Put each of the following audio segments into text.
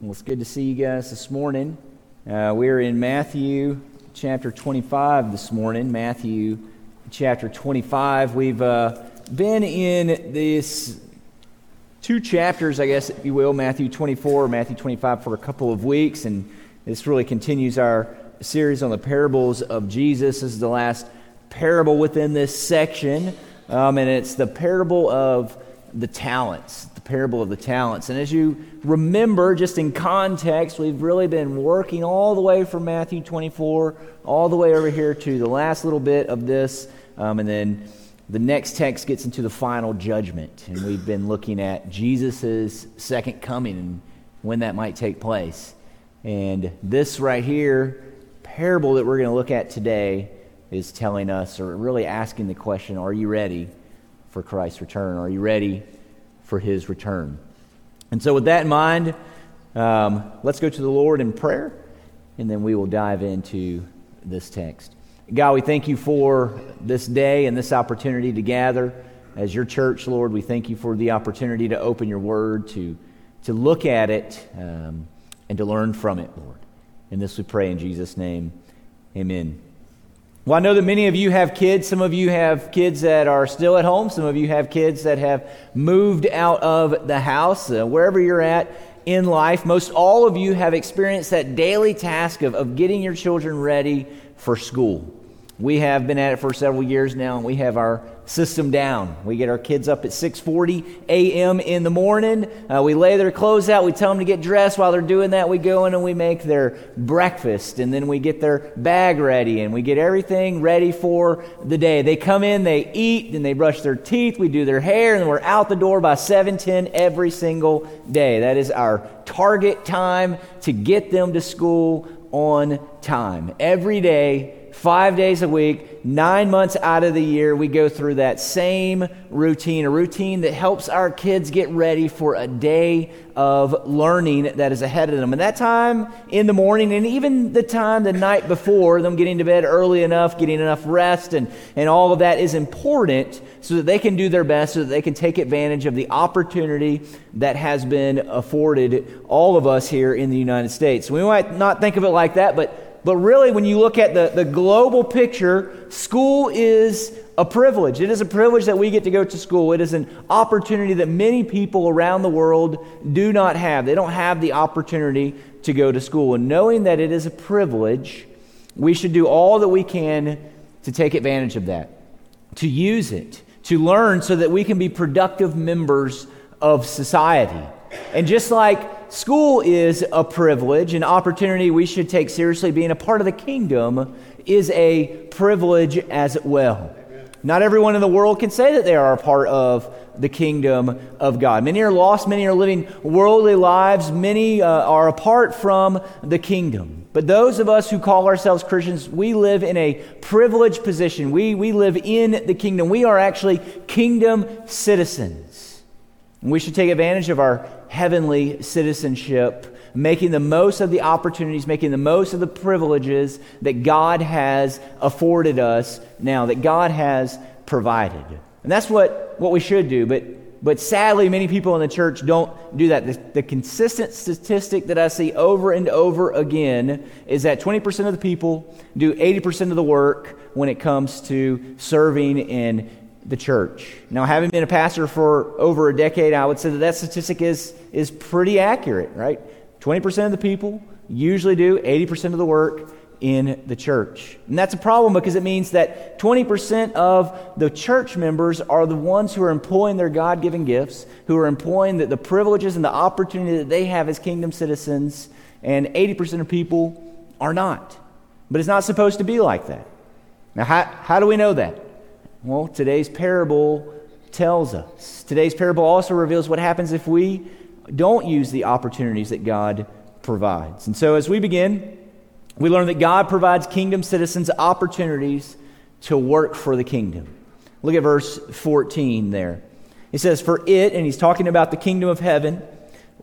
Well, it's good to see you guys this morning. Uh, we're in Matthew chapter 25 this morning. Matthew chapter 25. We've uh, been in this two chapters, I guess, if you will, Matthew 24, Matthew 25, for a couple of weeks, and this really continues our series on the parables of Jesus. This is the last parable within this section, um, and it's the parable of the talents, the parable of the talents. And as you remember, just in context, we've really been working all the way from Matthew 24 all the way over here to the last little bit of this. Um, and then the next text gets into the final judgment. And we've been looking at Jesus' second coming and when that might take place. And this right here, parable that we're going to look at today, is telling us, or really asking the question, are you ready? For Christ's return? Are you ready for his return? And so, with that in mind, um, let's go to the Lord in prayer, and then we will dive into this text. God, we thank you for this day and this opportunity to gather as your church, Lord. We thank you for the opportunity to open your word, to, to look at it, um, and to learn from it, Lord. And this we pray in Jesus' name. Amen. Well, I know that many of you have kids. Some of you have kids that are still at home. Some of you have kids that have moved out of the house. Uh, wherever you're at in life, most all of you have experienced that daily task of, of getting your children ready for school. We have been at it for several years now, and we have our system down. We get our kids up at 6:40 a.m. in the morning. Uh, we lay their clothes out. We tell them to get dressed. While they're doing that, we go in and we make their breakfast, and then we get their bag ready, and we get everything ready for the day. They come in, they eat, and they brush their teeth. We do their hair, and we're out the door by 7:10 every single day. That is our target time to get them to school on time every day five days a week, nine months out of the year, we go through that same routine, a routine that helps our kids get ready for a day of learning that is ahead of them. And that time in the morning, and even the time the night before, them getting to bed early enough, getting enough rest, and, and all of that is important so that they can do their best, so that they can take advantage of the opportunity that has been afforded all of us here in the United States. We might not think of it like that, but but really, when you look at the, the global picture, school is a privilege. It is a privilege that we get to go to school. It is an opportunity that many people around the world do not have. They don't have the opportunity to go to school. And knowing that it is a privilege, we should do all that we can to take advantage of that, to use it, to learn so that we can be productive members of society. And just like school is a privilege, an opportunity we should take seriously. Being a part of the kingdom is a privilege as well. Not everyone in the world can say that they are a part of the kingdom of God. Many are lost, many are living worldly lives, many uh, are apart from the kingdom. But those of us who call ourselves Christians, we live in a privileged position. We, we live in the kingdom. We are actually kingdom citizens. And we should take advantage of our heavenly citizenship, making the most of the opportunities, making the most of the privileges that God has afforded us now, that God has provided. And that's what, what we should do. But, but sadly, many people in the church don't do that. The, the consistent statistic that I see over and over again is that 20% of the people do 80% of the work when it comes to serving in the church. Now, having been a pastor for over a decade, I would say that that statistic is, is pretty accurate, right? 20% of the people usually do 80% of the work in the church. And that's a problem because it means that 20% of the church members are the ones who are employing their God given gifts, who are employing the, the privileges and the opportunity that they have as kingdom citizens, and 80% of people are not. But it's not supposed to be like that. Now, how, how do we know that? Well, today's parable tells us. Today's parable also reveals what happens if we don't use the opportunities that God provides. And so, as we begin, we learn that God provides kingdom citizens opportunities to work for the kingdom. Look at verse 14 there. He says, For it, and he's talking about the kingdom of heaven,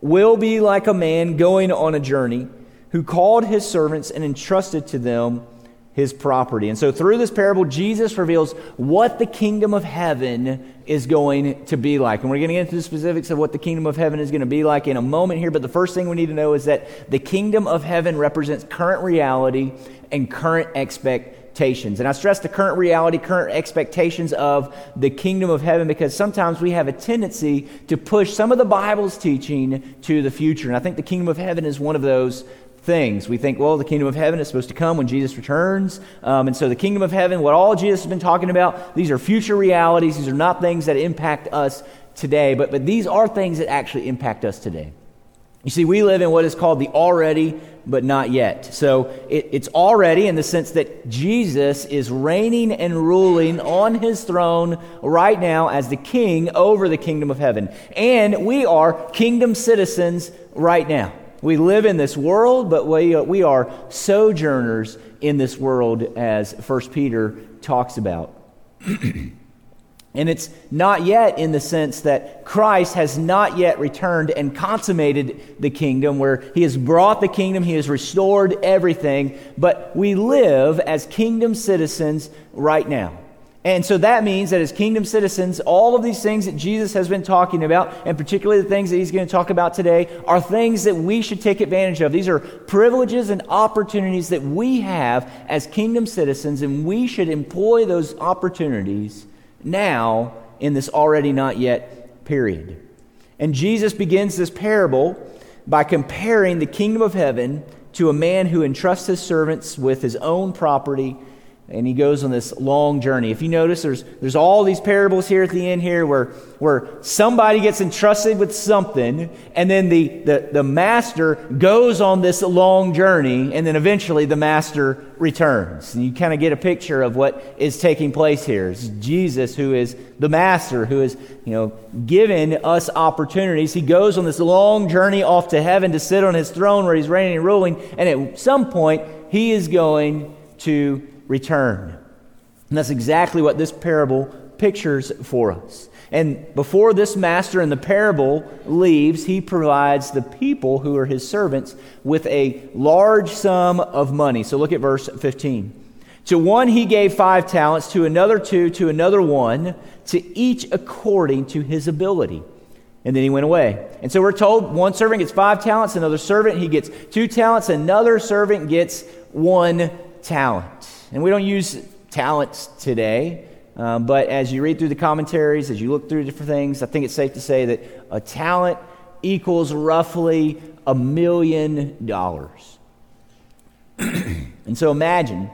will be like a man going on a journey who called his servants and entrusted to them his property. And so, through this parable, Jesus reveals what the kingdom of heaven is going to be like. And we're going to get into the specifics of what the kingdom of heaven is going to be like in a moment here. But the first thing we need to know is that the kingdom of heaven represents current reality and current expectations. And I stress the current reality, current expectations of the kingdom of heaven because sometimes we have a tendency to push some of the Bible's teaching to the future. And I think the kingdom of heaven is one of those things. We think, well, the kingdom of heaven is supposed to come when Jesus returns. Um, and so the kingdom of heaven, what all Jesus has been talking about, these are future realities. These are not things that impact us today, but, but these are things that actually impact us today. You see, we live in what is called the already but not yet. So it, it's already in the sense that Jesus is reigning and ruling on his throne right now as the king over the kingdom of heaven. And we are kingdom citizens right now. We live in this world, but we, we are sojourners in this world, as 1 Peter talks about. and it's not yet in the sense that Christ has not yet returned and consummated the kingdom, where he has brought the kingdom, he has restored everything, but we live as kingdom citizens right now. And so that means that as kingdom citizens, all of these things that Jesus has been talking about, and particularly the things that he's going to talk about today, are things that we should take advantage of. These are privileges and opportunities that we have as kingdom citizens, and we should employ those opportunities now in this already not yet period. And Jesus begins this parable by comparing the kingdom of heaven to a man who entrusts his servants with his own property and he goes on this long journey. If you notice, there's, there's all these parables here at the end here where, where somebody gets entrusted with something, and then the, the, the master goes on this long journey, and then eventually the master returns. And you kind of get a picture of what is taking place here. It's Jesus who is the master, who is, you know, given us opportunities. He goes on this long journey off to heaven to sit on his throne where he's reigning and ruling, and at some point, he is going to return. And that's exactly what this parable pictures for us. And before this master in the parable leaves, he provides the people who are his servants with a large sum of money. So look at verse 15. To one he gave five talents, to another two, to another one, to each according to his ability. And then he went away. And so we're told one servant gets five talents, another servant he gets two talents, another servant gets one talent. And we don't use talents today, um, but as you read through the commentaries, as you look through different things, I think it's safe to say that a talent equals roughly a million dollars. and so imagine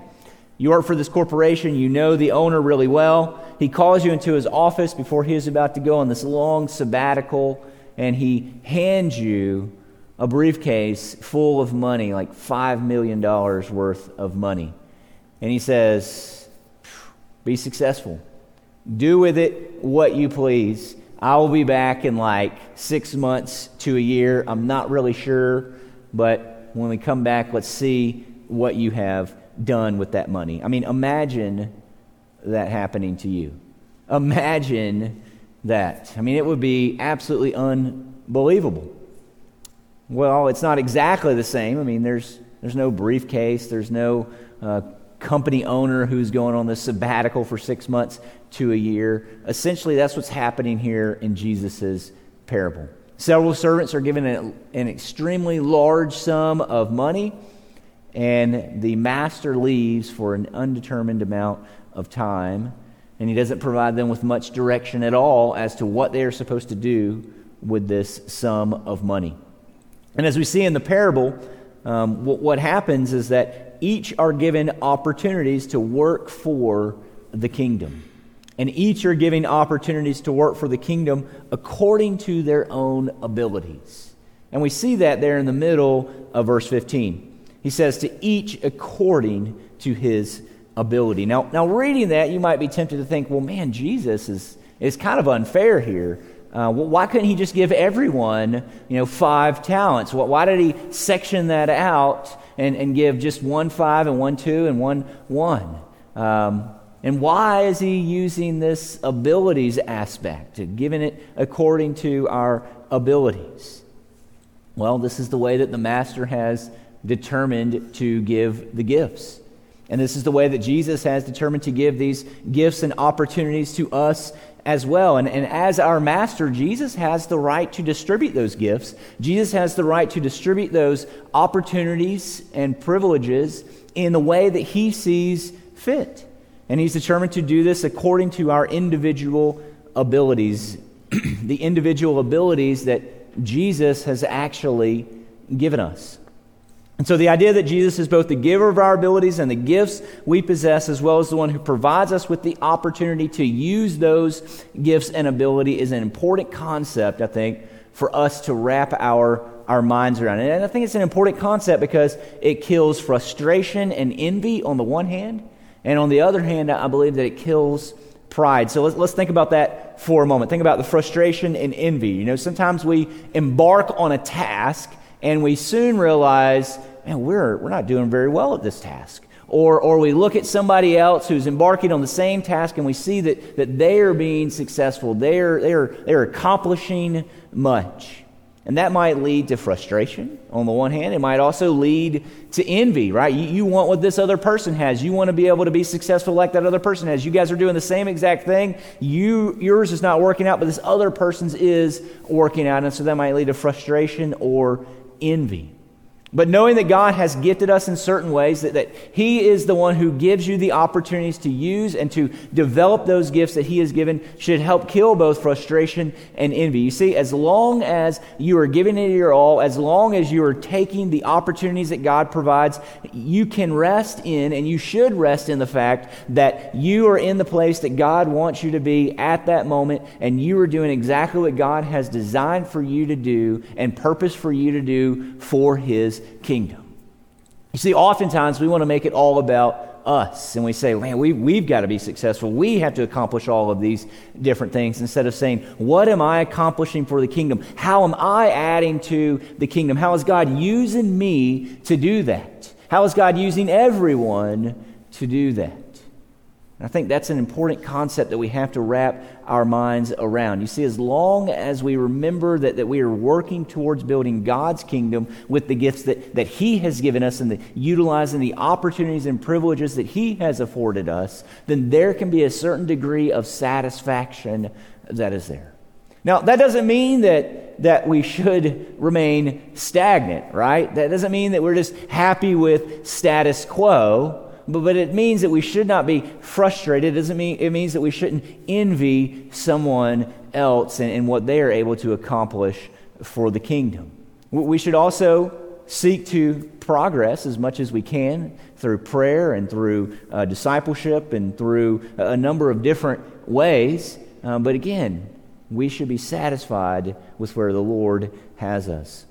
you work for this corporation, you know the owner really well. He calls you into his office before he is about to go on this long sabbatical, and he hands you a briefcase full of money, like $5 million worth of money. And he says, Be successful. Do with it what you please. I will be back in like six months to a year. I'm not really sure, but when we come back, let's see what you have done with that money. I mean, imagine that happening to you. Imagine that. I mean, it would be absolutely unbelievable. Well, it's not exactly the same. I mean, there's, there's no briefcase, there's no uh, company owner who's going on this sabbatical for six months to a year. Essentially, that's what's happening here in Jesus' parable. Several servants are given an, an extremely large sum of money, and the master leaves for an undetermined amount of time, and he doesn't provide them with much direction at all as to what they are supposed to do with this sum of money. And as we see in the parable, um, what, what happens is that each are given opportunities to work for the kingdom. And each are given opportunities to work for the kingdom according to their own abilities. And we see that there in the middle of verse 15. He says, To each according to his ability. Now, now reading that, you might be tempted to think, well, man, Jesus is, is kind of unfair here. Uh, why couldn't he just give everyone, you know, five talents? Why did he section that out and, and give just one five and one two and one one? Um, and why is he using this abilities aspect, giving it according to our abilities? Well, this is the way that the master has determined to give the gifts. And this is the way that Jesus has determined to give these gifts and opportunities to us as well. And, and as our master, Jesus has the right to distribute those gifts. Jesus has the right to distribute those opportunities and privileges in the way that he sees fit. And he's determined to do this according to our individual abilities, the individual abilities that Jesus has actually given us. And so, the idea that Jesus is both the giver of our abilities and the gifts we possess, as well as the one who provides us with the opportunity to use those gifts and ability, is an important concept, I think, for us to wrap our, our minds around. And I think it's an important concept because it kills frustration and envy on the one hand, and on the other hand, I believe that it kills pride. So let's, let's think about that for a moment. Think about the frustration and envy. You know, sometimes we embark on a task and we soon realize, man, we're, we're not doing very well at this task. Or, or we look at somebody else who's embarking on the same task and we see that, that they are being successful, they are, they, are, they are accomplishing much. And that might lead to frustration on the one hand. It might also lead to envy, right? You, you, want what this other person has. You want to be able to be successful like that other person has. You guys are doing the same exact thing. You, yours is not working out, but this other person's is working out. And so that might lead to frustration or envy. But knowing that God has gifted us in certain ways, that, that He is the one who gives you the opportunities to use and to develop those gifts that He has given, should help kill both frustration and envy. You see, as long as you are giving it your all, as long as you are taking the opportunities that God provides, you can rest in and you should rest in the fact that you are in the place that God wants you to be at that moment, and you are doing exactly what God has designed for you to do and purpose for you to do for His kingdom. You see, oftentimes we want to make it all about us and we say, man, we, we've got to be successful. We have to accomplish all of these different things instead of saying, what am I accomplishing for the kingdom? How am I adding to the kingdom? How is God using me to do that? How is God using everyone to do that? I think that's an important concept that we have to wrap our minds around. You see, as long as we remember that, that we are working towards building God's kingdom with the gifts that, that He has given us and the, utilizing the opportunities and privileges that He has afforded us, then there can be a certain degree of satisfaction that is there. Now, that doesn't mean that, that we should remain stagnant, right? That doesn't mean that we're just happy with status quo but, but it means that we should not be frustrated. It doesn't mean it means that we shouldn't envy someone else and, and what they are able to accomplish for the kingdom. We should also seek to progress as much as we can through prayer and through uh, discipleship and through a number of different ways. Um, but again, we should be satisfied with where the Lord has us.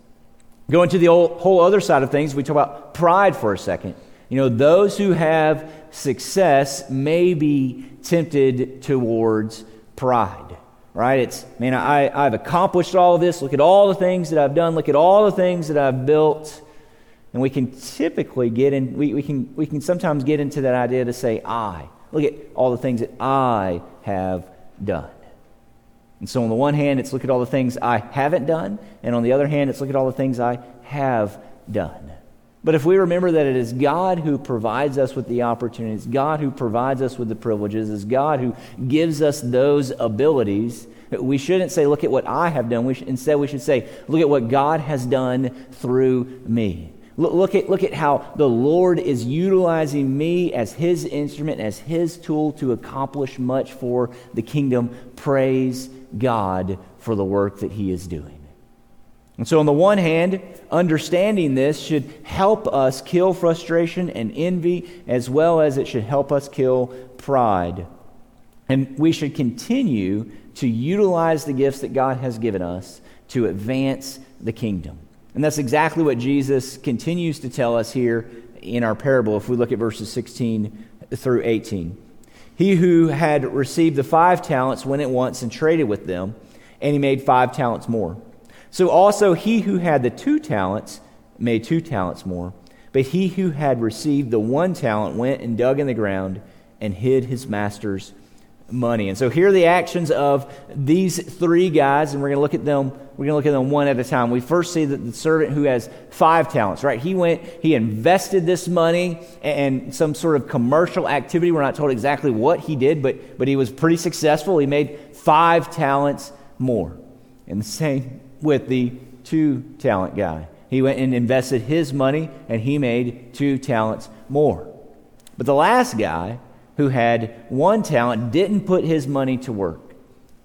Going to the whole other side of things, we talk about pride for a second. You know, those who have success may be tempted towards pride, right? It's, man, I, I've accomplished all of this. Look at all the things that I've done. Look at all the things that I've built. And we can typically get in, we, we, can, we can sometimes get into that idea to say, I. Look at all the things that I have done. And so, on the one hand, it's look at all the things I haven't done. And on the other hand, it's look at all the things I have done. But if we remember that it is God who provides us with the opportunities, God who provides us with the privileges, is God who gives us those abilities, we shouldn't say, Look at what I have done. We should, instead, we should say, Look at what God has done through me. Look, look, at, look at how the Lord is utilizing me as His instrument, as His tool to accomplish much for the kingdom. Praise God for the work that He is doing. And so, on the one hand, understanding this should help us kill frustration and envy, as well as it should help us kill pride. And we should continue to utilize the gifts that God has given us to advance the kingdom. And that's exactly what Jesus continues to tell us here in our parable if we look at verses 16 through 18. He who had received the five talents went at once and traded with them, and he made five talents more. So also he who had the two talents made two talents more. But he who had received the one talent went and dug in the ground and hid his master's money. And so here are the actions of these three guys, and we're going to look at them. We're going to look at them one at a time. We first see that the servant who has five talents, right? He went, he invested this money and some sort of commercial activity. We're not told exactly what he did, but, but he was pretty successful. He made five talents more. And the same with the two talent guy. He went and invested his money, and he made two talents more. But the last guy, who had one talent didn't put his money to work.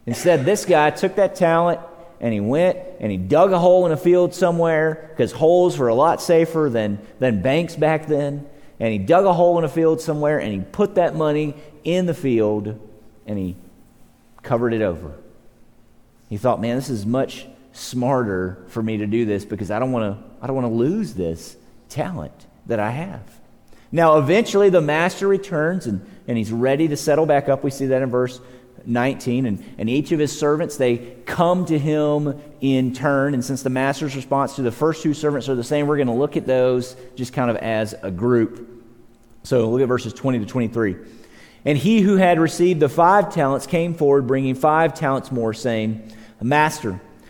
Instead, this guy took that talent and he went and he dug a hole in a field somewhere because holes were a lot safer than, than banks back then. And he dug a hole in a field somewhere and he put that money in the field and he covered it over. He thought, man, this is much smarter for me to do this because I don't want to I don't want to lose this talent that I have. Now, eventually, the master returns and, and he's ready to settle back up. We see that in verse 19. And, and each of his servants, they come to him in turn. And since the master's response to the first two servants are the same, we're going to look at those just kind of as a group. So look at verses 20 to 23. And he who had received the five talents came forward, bringing five talents more, saying, Master,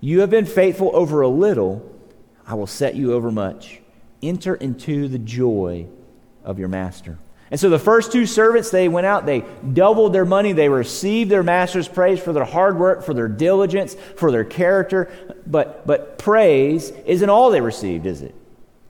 You have been faithful over a little, I will set you over much. Enter into the joy of your master. And so the first two servants, they went out, they doubled their money, they received their master's praise for their hard work, for their diligence, for their character. But, but praise isn't all they received, is it?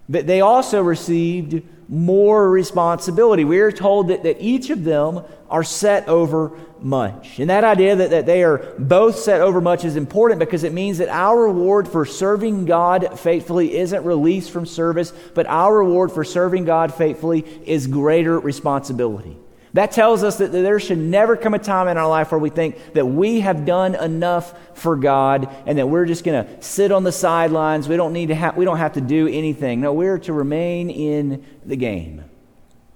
But they also received more responsibility. We are told that, that each of them are set over much. And that idea that, that they are both set over much is important because it means that our reward for serving God faithfully isn't released from service, but our reward for serving God faithfully is greater responsibility. That tells us that there should never come a time in our life where we think that we have done enough for God and that we're just going to sit on the sidelines. We don't need to have, we don't have to do anything. No, we're to remain in the game.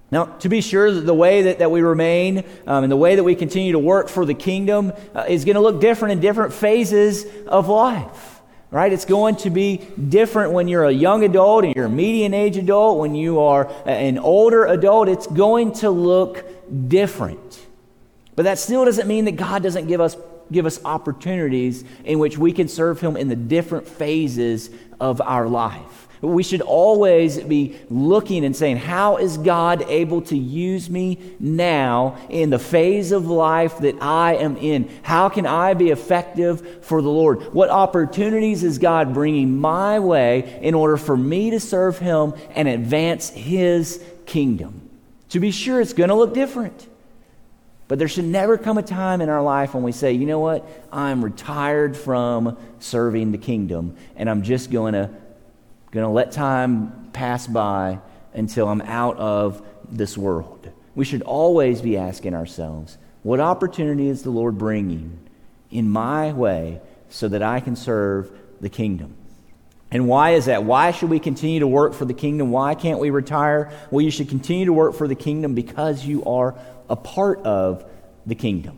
Now, to be sure, the way that, that we remain um, and the way that we continue to work for the kingdom uh, is going to look different in different phases of life right? It's going to be different when you're a young adult and you're a median age adult, when you are an older adult. It's going to look different. But that still doesn't mean that God doesn't give us, give us opportunities in which we can serve Him in the different phases of our life. We should always be looking and saying, How is God able to use me now in the phase of life that I am in? How can I be effective for the Lord? What opportunities is God bringing my way in order for me to serve Him and advance His kingdom? To be sure, it's going to look different. But there should never come a time in our life when we say, you know what, I'm retired from serving the kingdom and I'm just going to going to let time pass by until I'm out of this world. We should always be asking ourselves, what opportunity is the Lord bringing in my way so that I can serve the kingdom? And why is that? Why should we continue to work for the kingdom? Why can't we retire? Well, you should continue to work for the kingdom because you are a part of the kingdom.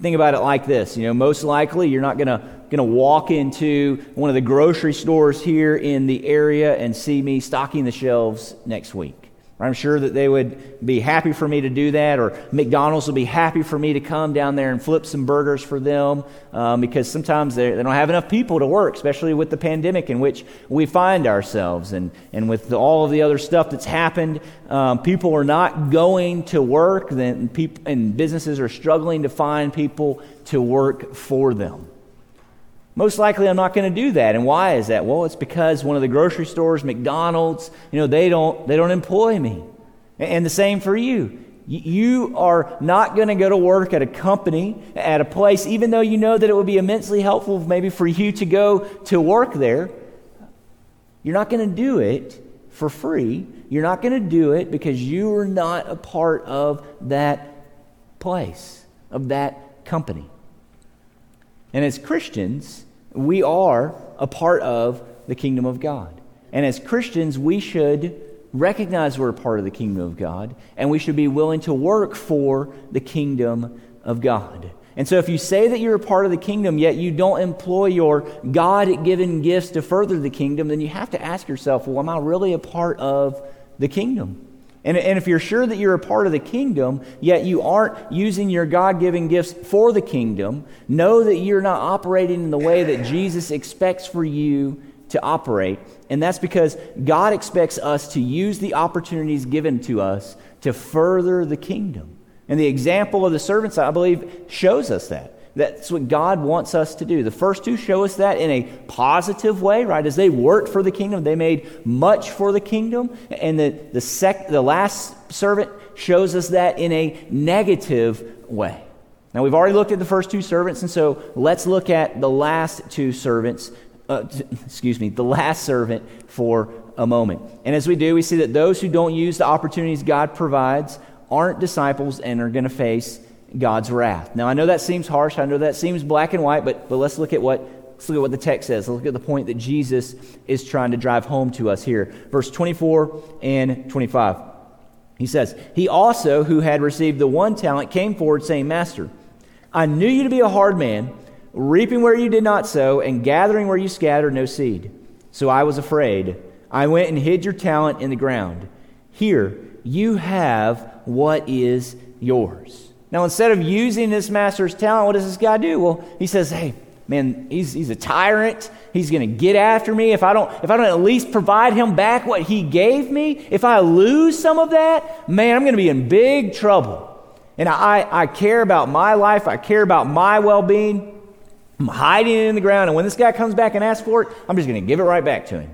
Think about it like this. You know, most likely you're not going to walk into one of the grocery stores here in the area and see me stocking the shelves next week. I'm sure that they would be happy for me to do that, or McDonald's would be happy for me to come down there and flip some burgers for them um, because sometimes they, they don't have enough people to work, especially with the pandemic in which we find ourselves. And, and with the, all of the other stuff that's happened, um, people are not going to work, then people, and businesses are struggling to find people to work for them. Most likely, I'm not going to do that. And why is that? Well, it's because one of the grocery stores, McDonald's, you know, they don't, they don't employ me. And the same for you. You are not going to go to work at a company, at a place, even though you know that it would be immensely helpful maybe for you to go to work there. You're not going to do it for free. You're not going to do it because you are not a part of that place. of that company. And as Christians, we are a part of the kingdom of God. And as Christians, we should recognize we're a part of the kingdom of God, and we should be willing to work for the kingdom of God. And so, if you say that you're a part of the kingdom, yet you don't employ your God given gifts to further the kingdom, then you have to ask yourself, well, am I really a part of the kingdom? And, and if you're sure that you're a part of the kingdom, yet you aren't using your God given gifts for the kingdom, know that you're not operating in the way that Jesus expects for you to operate. And that's because God expects us to use the opportunities given to us to further the kingdom. And the example of the servants, I believe, shows us that. That's what God wants us to do. The first two show us that in a positive way, right? As they worked for the kingdom, they made much for the kingdom. And the, the, sec, the last servant shows us that in a negative way. Now, we've already looked at the first two servants, and so let's look at the last two servants uh, excuse me, the last servant for a moment. And as we do, we see that those who don't use the opportunities God provides aren't disciples and are going to face God's wrath. Now, I know that seems harsh. I know that seems black and white, but, but let's look at what let's look at what the text says. Let's look at the point that Jesus is trying to drive home to us here. Verse 24 and 25. He says, He also, who had received the one talent, came forward, saying, Master, I knew you to be a hard man reaping where you did not sow, and gathering where you scattered no seed. So I was afraid. I went and hid your talent in the ground. Here, you have what is yours. Now, instead of using this master's talent, what does this guy do? Well, he says, Hey, man, he's, he's a tyrant. He's going to get after me. If I, don't, if I don't at least provide him back what he gave me, if I lose some of that, man, I'm going to be in big trouble. And I, I care about my life, I care about my well being. I'm hiding it in the ground, and when this guy comes back and asks for it, I'm just going to give it right back to him.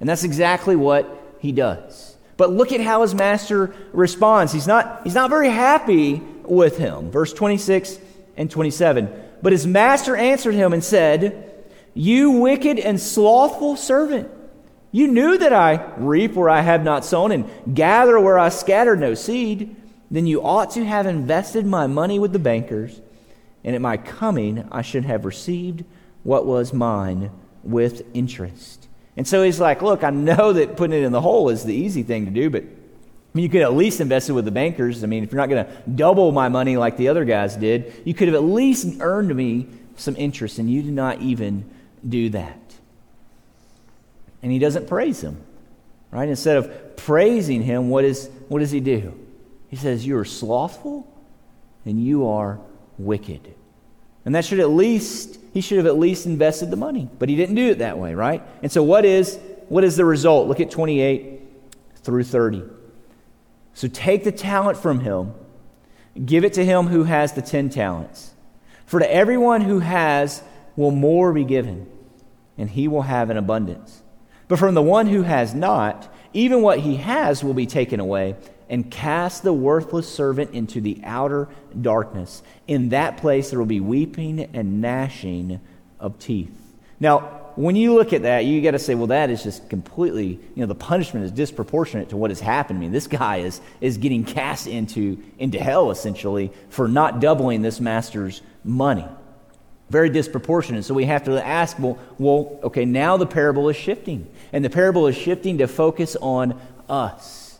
And that's exactly what he does. But look at how his master responds. He's not, he's not very happy with him. Verse 26 and 27. But his master answered him and said, You wicked and slothful servant. You knew that I reap where I have not sown and gather where I scattered no seed. Then you ought to have invested my money with the bankers and at my coming I should have received what was mine with interest. And so he's like, Look, I know that putting it in the hole is the easy thing to do, but I mean, you could at least invest it with the bankers. I mean, if you're not going to double my money like the other guys did, you could have at least earned me some interest, and you did not even do that. And he doesn't praise him, right? Instead of praising him, what, is, what does he do? He says, You are slothful and you are wicked. And that should at least, he should have at least invested the money. But he didn't do it that way, right? And so what is, what is the result? Look at 28 through 30. So take the talent from him, give it to him who has the 10 talents. For to everyone who has will more be given, and he will have an abundance. But from the one who has not, even what he has will be taken away and cast the worthless servant into the outer darkness. In that place there will be weeping and gnashing of teeth. Now, when you look at that, you got to say, well, that is just completely, you know, the punishment is disproportionate to what has happened. I mean, this guy is, is getting cast into, into hell, essentially, for not doubling this master's money. Very disproportionate. So we have to ask, well, well, okay, now the parable is shifting. And the parable is shifting to focus on us.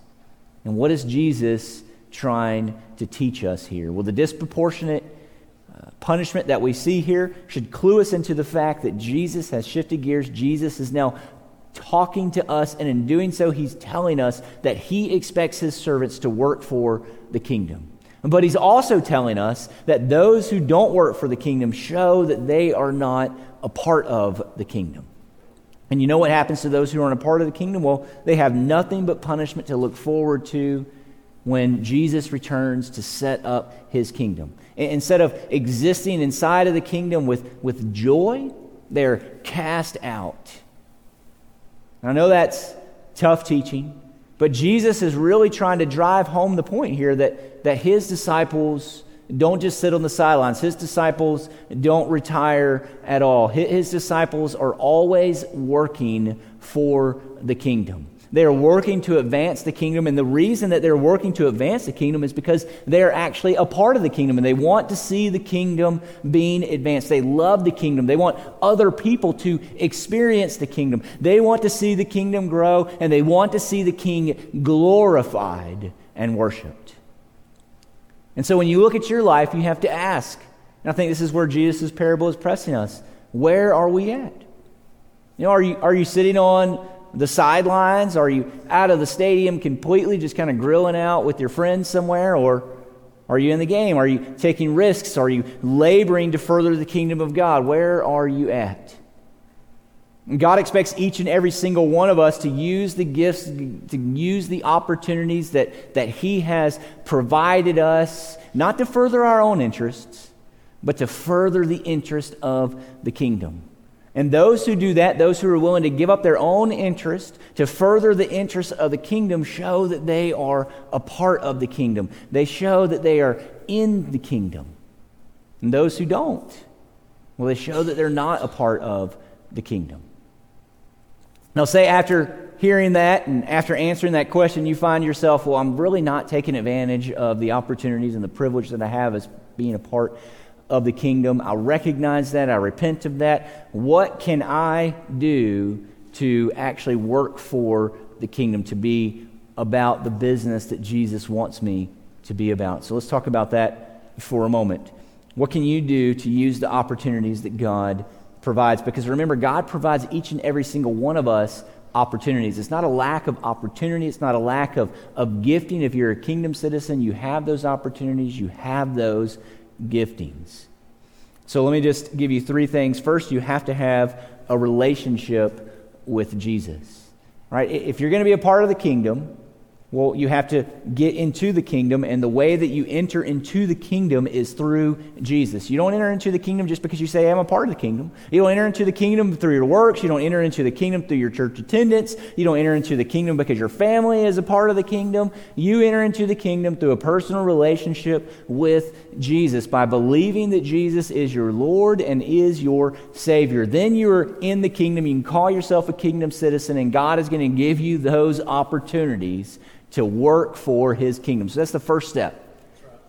And what is Jesus trying to teach us here? Well, the disproportionate punishment that we see here should clue us into the fact that Jesus has shifted gears. Jesus is now talking to us, and in doing so, he's telling us that he expects his servants to work for the kingdom. But he's also telling us that those who don't work for the kingdom show that they are not a part of the kingdom. And you know what happens to those who aren't a part of the kingdom? Well, they have nothing but punishment to look forward to when Jesus returns to set up his kingdom. Instead of existing inside of the kingdom with, with joy, they're cast out. I know that's tough teaching, but Jesus is really trying to drive home the point here that, that his disciples don't just sit on the sidelines. His disciples don't retire at all. His disciples are always working for the kingdom. They are working to advance the kingdom, and the reason that they're working to advance the kingdom is because they're actually a part of the kingdom, and they want to see the kingdom being advanced. They love the kingdom. They want other people to experience the kingdom. They want to see the kingdom grow, and they want to see the king glorified and worshiped. And so when you look at your life, you have to ask, and I think this is where Jesus' parable is pressing us where are we at? You know, are you, are you sitting on the sidelines? Are you out of the stadium completely, just kind of grilling out with your friends somewhere? Or are you in the game? Are you taking risks? Are you laboring to further the kingdom of God? Where are you at? God expects each and every single one of us to use the gifts, to use the opportunities that, that He has provided us, not to further our own interests, but to further the interest of the kingdom. And those who do that, those who are willing to give up their own interest to further the interests of the kingdom, show that they are a part of the kingdom. They show that they are in the kingdom. And those who don't, well, they show that they're not a part of the kingdom. Now, say after hearing that and after answering that question, you find yourself, well, I'm really not taking advantage of the opportunities and the privilege that I have as being a part of the kingdom. I recognize that. I repent of that. What can I do to actually work for the kingdom, to be about the business that Jesus wants me to be about? So let's talk about that for a moment. What can you do to use the opportunities that God provides? Because remember, God provides each and every single one of us opportunities. It's not a lack of opportunity, it's not a lack of, of gifting. If you're a kingdom citizen, you have those opportunities, you have those giftings. So let me just give you three things. First, you have to have a relationship with Jesus. Right? If you're going to be a part of the kingdom, well, you have to get into the kingdom, and the way that you enter into the kingdom is through Jesus. You don't enter into the kingdom just because you say, I'm a part of the kingdom. You don't enter into the kingdom through your works. You don't enter into the kingdom through your church attendance. You don't enter into the kingdom because your family is a part of the kingdom. You enter into the kingdom through a personal relationship with Jesus by believing that Jesus is your Lord and is your Savior. Then you're in the kingdom. You can call yourself a kingdom citizen, and God is going to give you those opportunities to work for his kingdom. So that's the first step.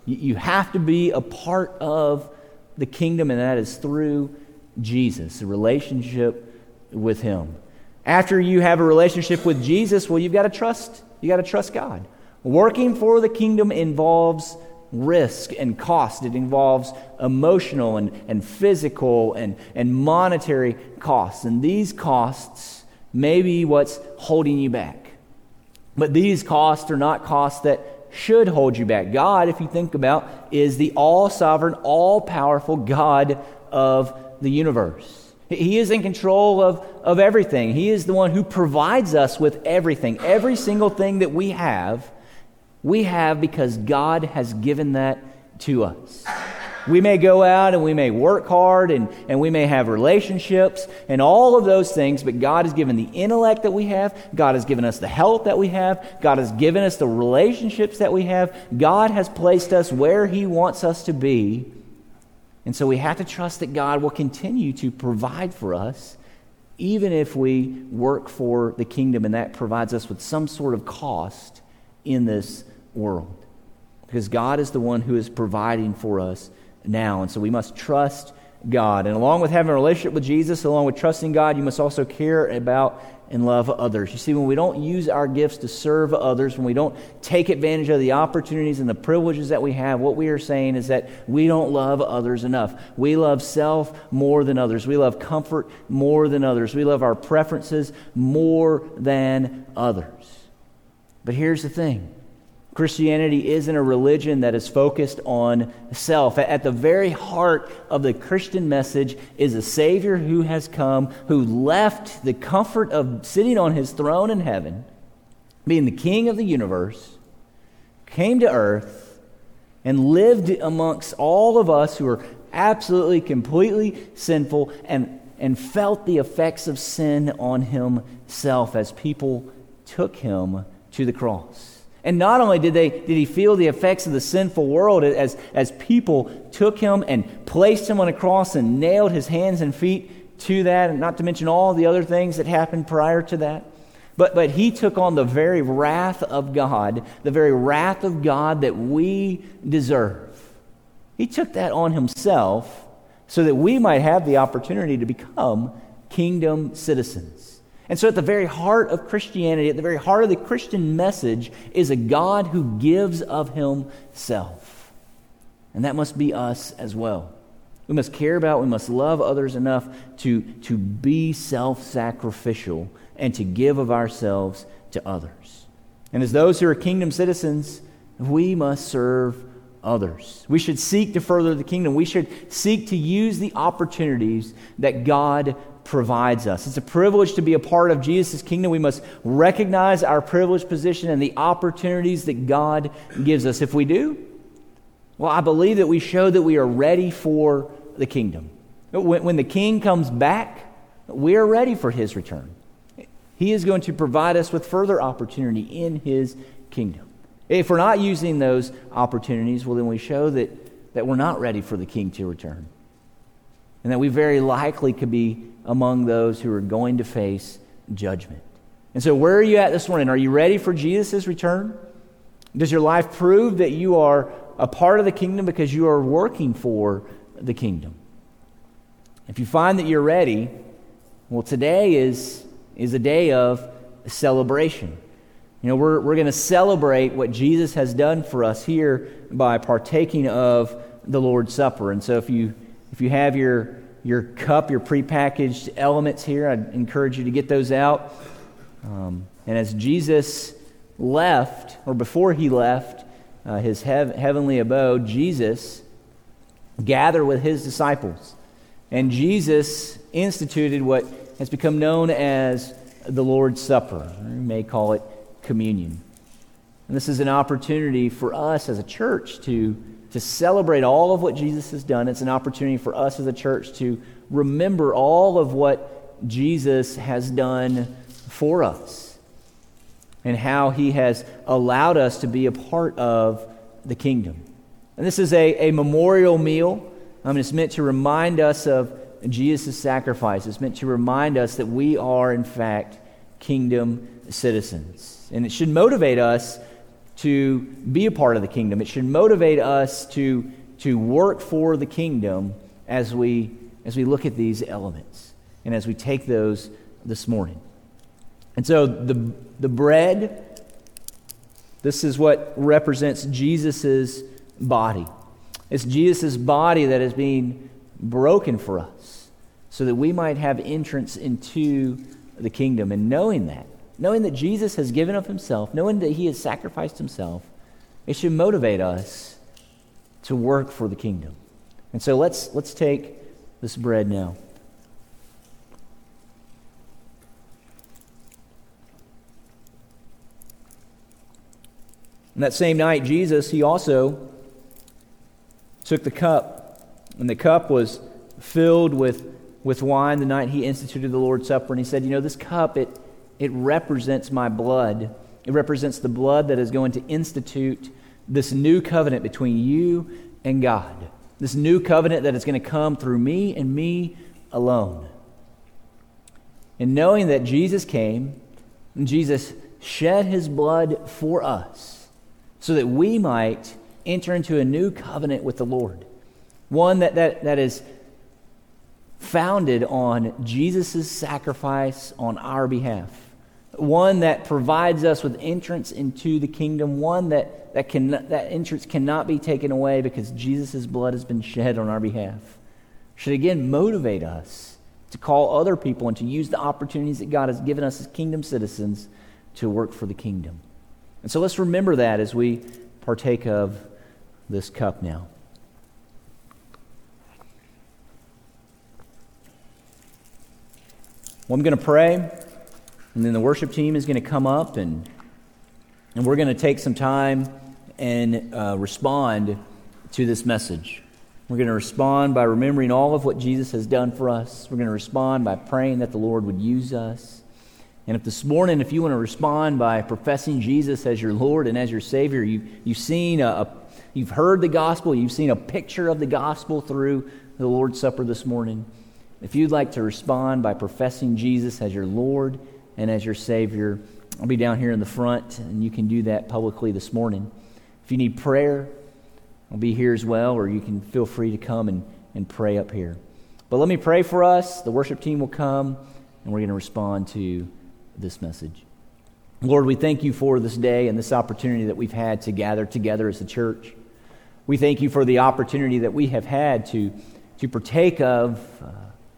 You have to be a part of the kingdom, and that is through Jesus, a relationship with him. After you have a relationship with Jesus, well, you've got to trust. You got to trust God. Working for the kingdom involves risk and cost. It involves emotional and, and physical and, and monetary costs. And these costs may be what's holding you back. But these costs are not costs that should hold you back. God, if you think about, is the all sovereign, all powerful God of the universe. He is in control of, of everything. He is the one who provides us with everything. Every single thing that we have, we have because God has given that to us. We may go out and we may work hard and, and we may have relationships and all of those things, but God has given the intellect that we have. God has given us the health that we have. God has given us the relationships that we have. God has placed us where He wants us to be. And so we have to trust that God will continue to provide for us, even if we work for the kingdom and that provides us with some sort of cost in this world. Because God is the one who is providing for us now. And so we must trust God. And along with having a relationship with Jesus, along with trusting God, you must also care about and love others. You see, when we don't use our gifts to serve others, when we don't take advantage of the opportunities and the privileges that we have, what we are saying is that we don't love others enough. We love self more than others. We love comfort more than others. We love our preferences more than others. But here's the thing Christianity isn't a religion that is focused on self. At the very heart of the Christian message is a Savior who has come, who left the comfort of sitting on his throne in heaven, being the King of the universe, came to earth, and lived amongst all of us who are absolutely, completely sinful and, and felt the effects of sin on himself as people took him to the cross. And not only did, they, did he feel the effects of the sinful world as, as people took him and placed him on a cross and nailed his hands and feet to that, and not to mention all the other things that happened prior to that, But, but he took on the very wrath of God, the very wrath of God that we deserve. He took that on himself so that we might have the opportunity to become kingdom citizens. And so, at the very heart of Christianity, at the very heart of the Christian message, is a God who gives of himself. And that must be us as well. We must care about, we must love others enough to, to be self sacrificial and to give of ourselves to others. And as those who are kingdom citizens, we must serve others. We should seek to further the kingdom. We should seek to use the opportunities that God provides us. It's a privilege to be a part of Jesus' kingdom. We must recognize our privileged position and the opportunities that God gives us. If we do, well, I believe that we show that we are ready for the kingdom. When, when the king comes back, we are ready for his return. He is going to provide us with further opportunity in his kingdom. If we're not using those opportunities, well, then we show that, that we're not ready for the king to return. And that we very likely could be among those who are going to face judgment. And so, where are you at this morning? Are you ready for Jesus' return? Does your life prove that you are a part of the kingdom because you are working for the kingdom? If you find that you're ready, well, today is, is a day of celebration. You know, we're, we're going to celebrate what Jesus has done for us here by partaking of the Lord's Supper. And so if you, if you have your, your cup, your prepackaged elements here, I'd encourage you to get those out. Um, and as Jesus left, or before he left uh, his hev- heavenly abode, Jesus gathered with his disciples. And Jesus instituted what has become known as the Lord's Supper. You may call it communion. And this is an opportunity for us as a church to, to celebrate all of what Jesus has done. It's an opportunity for us as a church to remember all of what Jesus has done for us and how he has allowed us to be a part of the kingdom. And this is a, a memorial meal. I mean, it's meant to remind us of Jesus' sacrifice. It's meant to remind us that we are, in fact, kingdom citizens. And it should motivate us to be a part of the kingdom. It should motivate us to, to work for the kingdom as we, as we look at these elements and as we take those this morning. And so the, the bread, this is what represents Jesus' body. It's Jesus' body that is being broken for us so that we might have entrance into the kingdom. And knowing that, knowing that Jesus has given of himself, knowing that he has sacrificed himself, it should motivate us to work for the kingdom. And so let's, let's take this bread now. And that same night, Jesus, he also took the cup, and the cup was filled with, with wine the night he instituted the Lord's Supper. And he said, You know, this cup, it, it represents my blood. It represents the blood that is going to institute this new covenant between you and God. This new covenant that is going to come through me and me alone. And knowing that Jesus came and Jesus shed his blood for us so that we might enter into a new covenant with the Lord. One that, that, that is founded on Jesus' sacrifice on our behalf one that provides us with entrance into the kingdom, one that, that, can, that entrance cannot be taken away because Jesus' blood has been shed on our behalf, should again motivate us to call other people and to use the opportunities that God has given us as kingdom citizens to work for the kingdom. And so let's remember that as we partake of this cup now. Well, I'm going to pray. And then the worship team is going to come up and, and we're going to take some time and uh, respond to this message. We're going to respond by remembering all of what Jesus has done for us. We're going to respond by praying that the Lord would use us. And if this morning, if you want to respond by professing Jesus as your Lord and as your Savior, you, you've seen a, a you've heard the gospel, you've seen a picture of the gospel through the Lord's Supper this morning. If you'd like to respond by professing Jesus as your Lord and as your Savior. I'll be down here in the front, and you can do that publicly this morning. If you need prayer, I'll be here as well, or you can feel free to come and, and pray up here. But let me pray for us. The worship team will come, and we're going to respond to this message. Lord, we thank you for this day and this opportunity that we've had to gather together as a church. We thank you for the opportunity that we have had to, to partake of uh,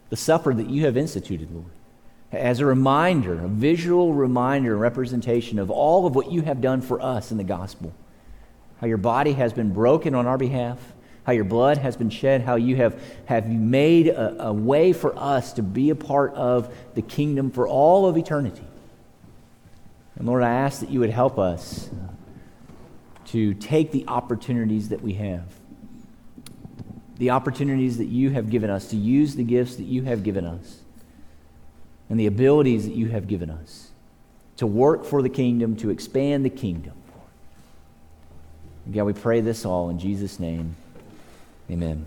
the supper that you have instituted, Lord, as a reminder, a visual reminder and representation of all of what you have done for us in the gospel. How your body has been broken on our behalf, how your blood has been shed, how you have, have made a, a way for us to be a part of the kingdom for all of eternity. And Lord, I ask that you would help us to take the opportunities that we have, the opportunities that you have given us, to use the gifts that you have given us, and the abilities that you have given us to work for the kingdom, to expand the kingdom. God, we pray this all in Jesus' name. Amen.